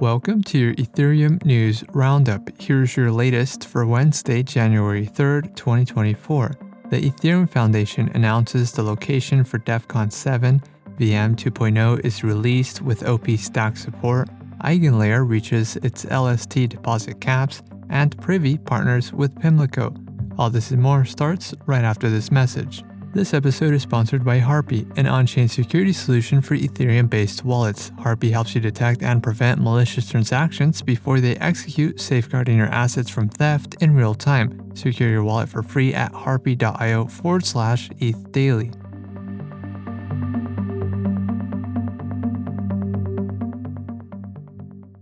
Welcome to your Ethereum News Roundup. Here's your latest for Wednesday, January 3rd, 2024. The Ethereum Foundation announces the location for Devcon 7, Viem 2.0 is released with OP stack support, Eigenlayer reaches its LST deposit caps, and Privy partners with Pimlico. All this and more starts right after this message. This episode is sponsored by Harpie, an on chain security solution for Ethereum based wallets. Harpie helps you detect and prevent malicious transactions before they execute, safeguarding your assets from theft in real time. Secure your wallet for free at harpie.io forward slash ETH daily.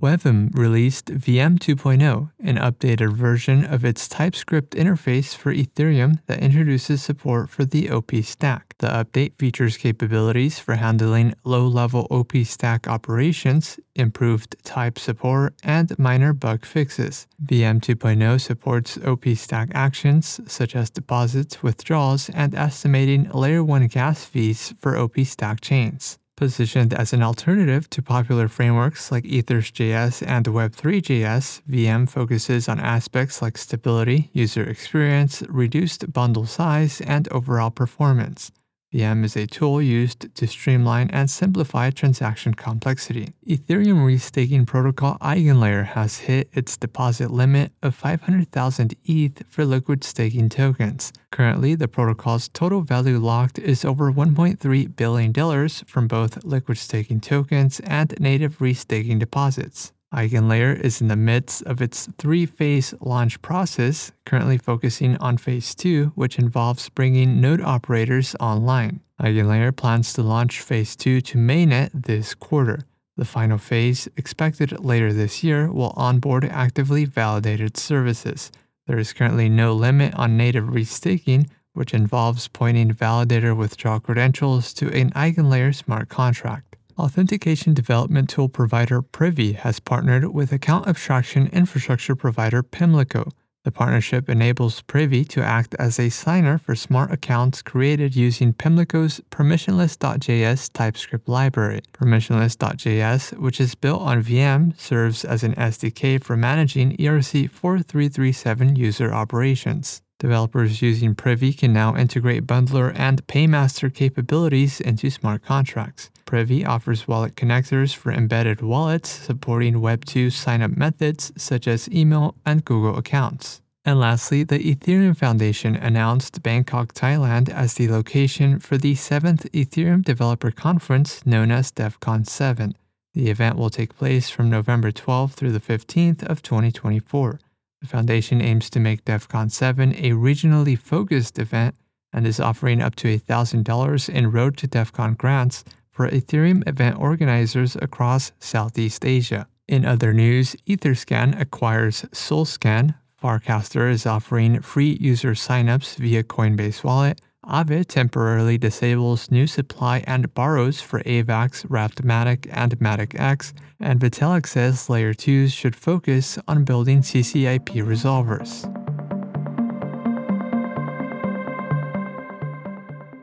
Wevm released Viem 2.0, an updated version of its TypeScript interface for Ethereum that introduces support for the OP stack. The update features capabilities for handling low level OP stack operations, improved type support, and minor bug fixes. Viem 2.0 supports OP stack actions such as deposits, withdrawals, and estimating layer 1 gas fees for OP stack chains. Positioned as an alternative to popular frameworks like Ethers.js and Web3.js, Viem focuses on aspects like stability, user experience, reduced bundle size, and overall performance. Viem is a tool used to streamline and simplify transaction complexity. Ethereum restaking protocol Eigenlayer has hit its deposit limit of 500,000 ETH for liquid staking tokens. Currently, the protocol's total value locked is over $1.3 billion from both liquid staking tokens and native restaking deposits. Eigenlayer is in the midst of its three phase launch process, currently focusing on phase two, which involves bringing node operators online. Eigenlayer plans to launch phase two to mainnet this quarter. The final phase, expected later this year, will onboard actively validated services. There is currently no limit on native restaking, which involves pointing validator withdrawal credentials to an Eigenlayer smart contract. Authentication development tool provider Privy has partnered with account abstraction infrastructure provider Pimlico. The partnership enables Privy to act as a signer for smart accounts created using Pimlico's permissionless.js TypeScript library. Permissionless.js, which is built on Viem, serves as an SDK for managing ERC 4337 user operations. Developers using Privy can now integrate bundler and paymaster capabilities into smart contracts. Privy offers wallet connectors for embedded wallets supporting Web2 signup methods such as email and Google accounts. And lastly, the Ethereum Foundation announced Bangkok, Thailand as the location for the 7th Ethereum Developer Conference known as Devcon 7. The event will take place from November 12th through the 15th of 2024. The foundation aims to make Devcon 7 a regionally focused event and is offering up to $1,000 in Road to Devcon grants for Ethereum event organizers across Southeast Asia. In other news, Etherscan acquires SolScan. Farcaster is offering free user signups via Coinbase Wallet. Aave temporarily disables new supply and borrows for AVAX, Wrapped Matic, and Matic X, and Vitalik says Layer 2s should focus on building CCIP resolvers.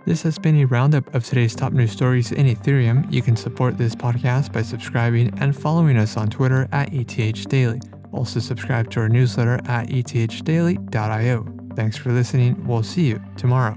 This has been a roundup of today's top news stories in Ethereum. You can support this podcast by subscribing and following us on Twitter at ETH Daily. Also, subscribe to our newsletter at ethdaily.io. Thanks for listening. We'll see you tomorrow.